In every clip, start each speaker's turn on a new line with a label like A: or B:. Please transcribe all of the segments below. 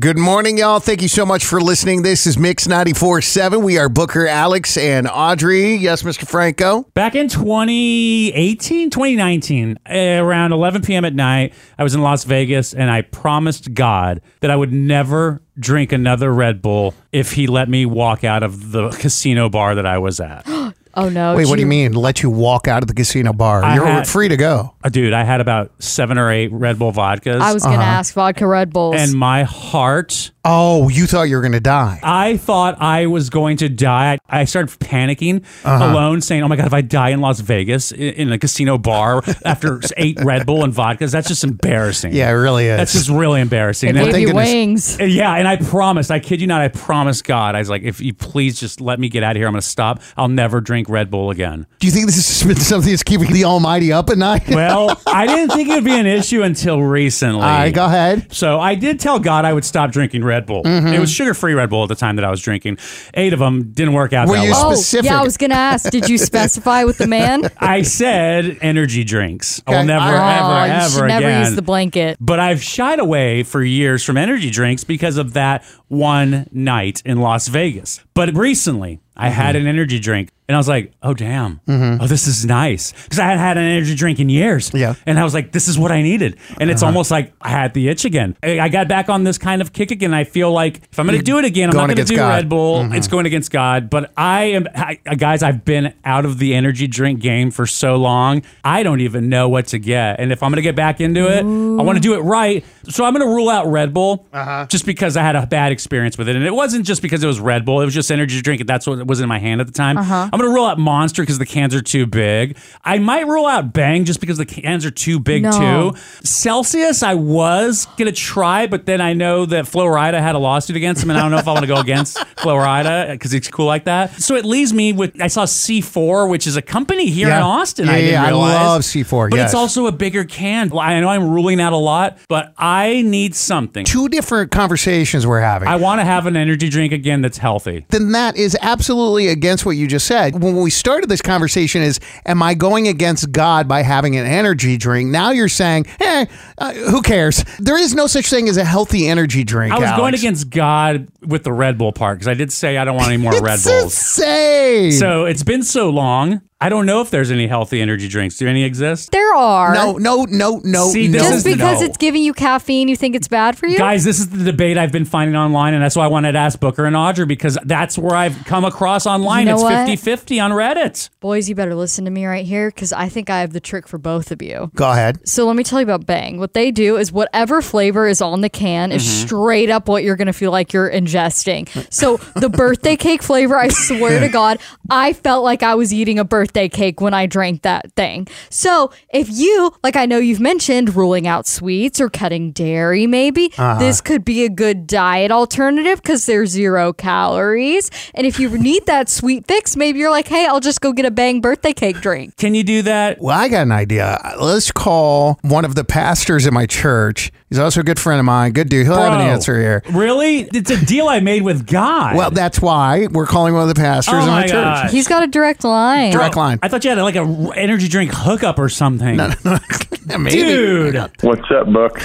A: Good morning, y'all. Thank you so much for listening. This is Mix 94.7. We are Booker, Alex, and Audrey. Yes, Mr. Franco.
B: Back in 2018, 2019, eh, around 11 p.m. at night, I was in Las Vegas and I promised God that I would never drink another Red Bull if he let me walk out of the casino bar that I was at.
C: Oh no!
A: Wait, what do you mean? Let you walk out of the casino bar?
B: I
A: You're
B: had-
A: free to go.
B: Uh, Dude, I had about seven or eight Red Bull vodkas.
C: I was
A: Uh-huh.
C: gonna ask vodka Red Bulls.
B: and my heart,
A: Oh, you thought you were going to die.
B: I thought I was going to die. I started panicking
A: Uh-huh.
B: alone, saying, Oh my God, if I die in Las Vegas in, in a casino bar after eight Red Bull and vodkas, that's just embarrassing.
A: Yeah, it really is.
B: That's just really embarrassing.
C: they
B: And-
C: gave
A: thank
C: you
A: goodness.
C: wings.
B: Yeah, and I promised, I kid you not, I promised God, I was like, if you please just let me get out of here, I'm going to stop. I'll never drink Red Bull again.
A: Do you think this is been something that's keeping the Almighty up at night?
B: Well, I didn't think it would be an issue until recently.
A: All right, go ahead.
B: So I did tell God I would stop drinking Red Bull.
A: Mm-hmm.
B: It was sugar-free Red Bull at the time that I was drinking. Eight of them didn't work out
A: Were
B: that
A: you
B: well.
C: Oh,
A: specific.
C: yeah. I was gonna ask. Did you specify with the man?
B: I said energy drinks. I'll never,
C: oh,
B: ever,
C: you
B: ever
C: should never
B: again.
C: use the blanket.
B: But I've shied away for years from energy drinks because of that one night in Las Vegas. But recently, I had
A: Mm-hmm.
B: an energy drink and I was like, oh, damn. Oh, this is nice. Because I hadn't had an energy drink in years.
A: Yeah. Uh-huh.
B: And I was like, this is what I needed. And it's almost like I had the itch again. I got back on this kind of kick again. I feel like if I'm going to do it again, I'm not going to do
A: God.
B: Red Bull.
A: Mm-hmm.
B: It's going against God. But I am, I, guys, I've been out of the energy drink game for so long. I don't even know what to get. And if I'm going to get back into it, I want to do it right. So I'm going to rule out Red Bull
A: Uh-huh.
B: just because I had a bad experience with it. And it wasn't just because it was Red Bull, it was just energy drink. And that's what was in my hand at the time. Uh-huh. I'm going to rule out Monster because the cans are too big. I might rule out Bang just because the cans are too big
C: No.
B: too. Celsius, I was going to try, but then I know that Flo Rida had a lawsuit against him. And I don't know if I want to go against Flo Rida because he's cool like that. So it leaves me with, I saw C4, which is a company here
A: Yeah.
B: in Austin.
A: Yeah,
B: I didn't
A: yeah, I love C4,
B: But
A: yes.
B: it's also a bigger can. I know I'm ruling out a lot, but I need something.
A: Two different conversations we're having.
B: I want to have an energy drink again that's healthy.
A: then that is absolutely against what you just said. When we started this conversation, is am I going against God by having an energy drink? Now you're saying, eh, uh, who cares? There is no such thing as a healthy energy drink.
B: I was going against God with the Red Bull part because I did say I don't want any more Red
A: It's
B: Bulls.
A: insane.
B: So it's been so long. I don't know if there's any healthy energy drinks. Do any exist?
C: There are.
A: no, no, no, no,
B: See,
A: no.
B: this
C: Just
B: is
C: because
B: no.
C: it's giving you caffeine, you think it's bad for you?
B: Guys, this is the debate I've been finding online, and that's why I wanted to ask Booker and Audrey because that's where I've come across online.
C: You know
B: it's
C: what?
B: 50 50 on Reddit.
C: Boys, you better listen to me right here because I think I have the trick for both of you.
A: Go ahead.
C: So let me tell you about Bang. What they do is whatever flavor is on the can is
B: Mm-hmm.
C: straight up what you're going to feel like you're ingesting. So the birthday cake flavor, I swear to God, I felt like I was eating a birthday cake when I drank that thing. So if you, like I know you've mentioned, ruling out sweets or cutting dairy, maybe this could be a good diet alternative because they're zero calories. And if you need that sweet fix, maybe you're like, hey, I'll just go get a Bang birthday cake drink.
B: Can you do that?
A: Well, I got an idea. Let's call one of the pastors in my church. He's also a good friend of mine. Good dude. He'll have an answer here.
B: Really? It's a deal I made with God.
A: Well, that's why we're calling one of the pastors
B: Oh
A: in my,
B: my
A: church.
B: God.
C: He's got a direct line.
A: Direct line.
B: I thought you had like a r- energy drink hookup or something.
A: Maybe.
B: Dude.
D: What's up, Buck?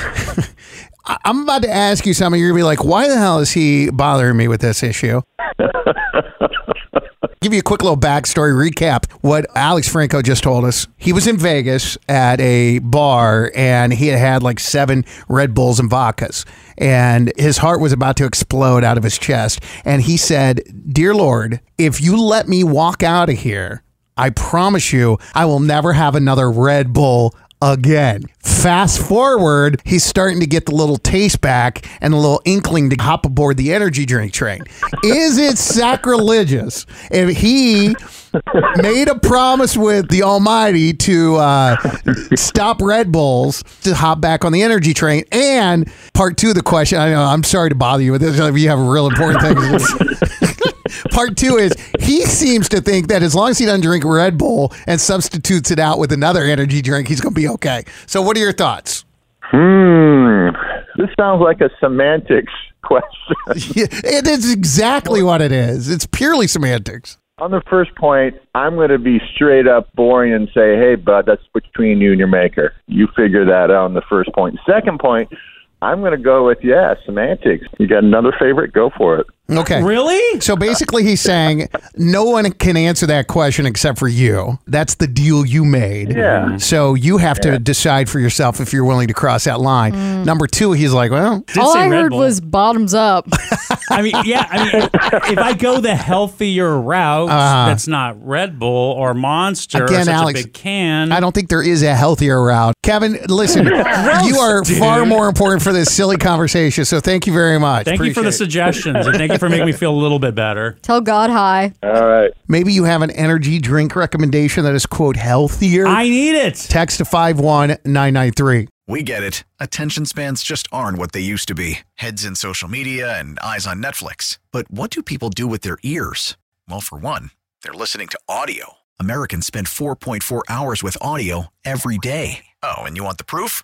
A: I'm about to ask you something. You're gonna be like, "Why the hell is he bothering me with this issue?" Give you a quick little backstory recap. What Alex Franco just told us. He was in Vegas at a bar and he had had like seven Red Bulls and vodkas. And his heart was about to explode out of his chest. And he said, Dear Lord, if you let me walk out of here, I promise you, I will never have another Red Bull again. Fast forward, he's starting to get the little taste back and a little inkling to hop aboard the energy drink train. Is it sacrilegious if he made a promise with the Almighty to uh, stop Red Bulls to hop back on the energy train? And part two of the question, I know I'm sorry to bother you with this. You have a real important things. Part two is he seems to think that as long as he doesn't drink Red Bull and substitutes it out with another energy drink, he's going to be okay. So, what are your thoughts?
D: Hmm. This sounds like a semantics question.
A: Yeah, it is exactly what it is. It's purely semantics.
D: On the first point, I'm going to be straight up boring and say, hey, bud, that's between you and your maker. You figure that out on the first point. Second point, I'm going to go with, yeah, semantics. You got another favorite? Go for it.
A: Okay.
B: Really?
A: So basically, he's saying no one can answer that question except for you. That's the deal you made.
D: Yeah. Mm-hmm.
A: So you have to decide for yourself if you're willing to cross that line. Mm. Number two, he's like, well,
B: Did
C: All I
B: Red
C: heard
B: Bull.
C: was bottoms up.
B: I mean, yeah. I mean, if I go the healthier route, uh-huh. that's not Red Bull or Monster or.
A: Again,
B: such
A: Alex,
B: a big can.
A: I don't think there is a healthier route. Kevin, listen, you are
B: dude.
A: far more important for this silly conversation. So thank you very much.
B: Thank you for the
A: it.
B: suggestions and thank you for making me feel a little bit better.
C: Tell God hi.
D: All right.
A: Maybe you have an energy drink recommendation that is, quote, healthier.
B: I need it.
A: Text to 51993.
E: We get it. Attention spans just aren't what they used to be heads in social media and eyes on Netflix. But what do people do with their ears? Well, for one, they're listening to audio. Americans spend 4.4 hours with audio every day. Oh, and you want the proof?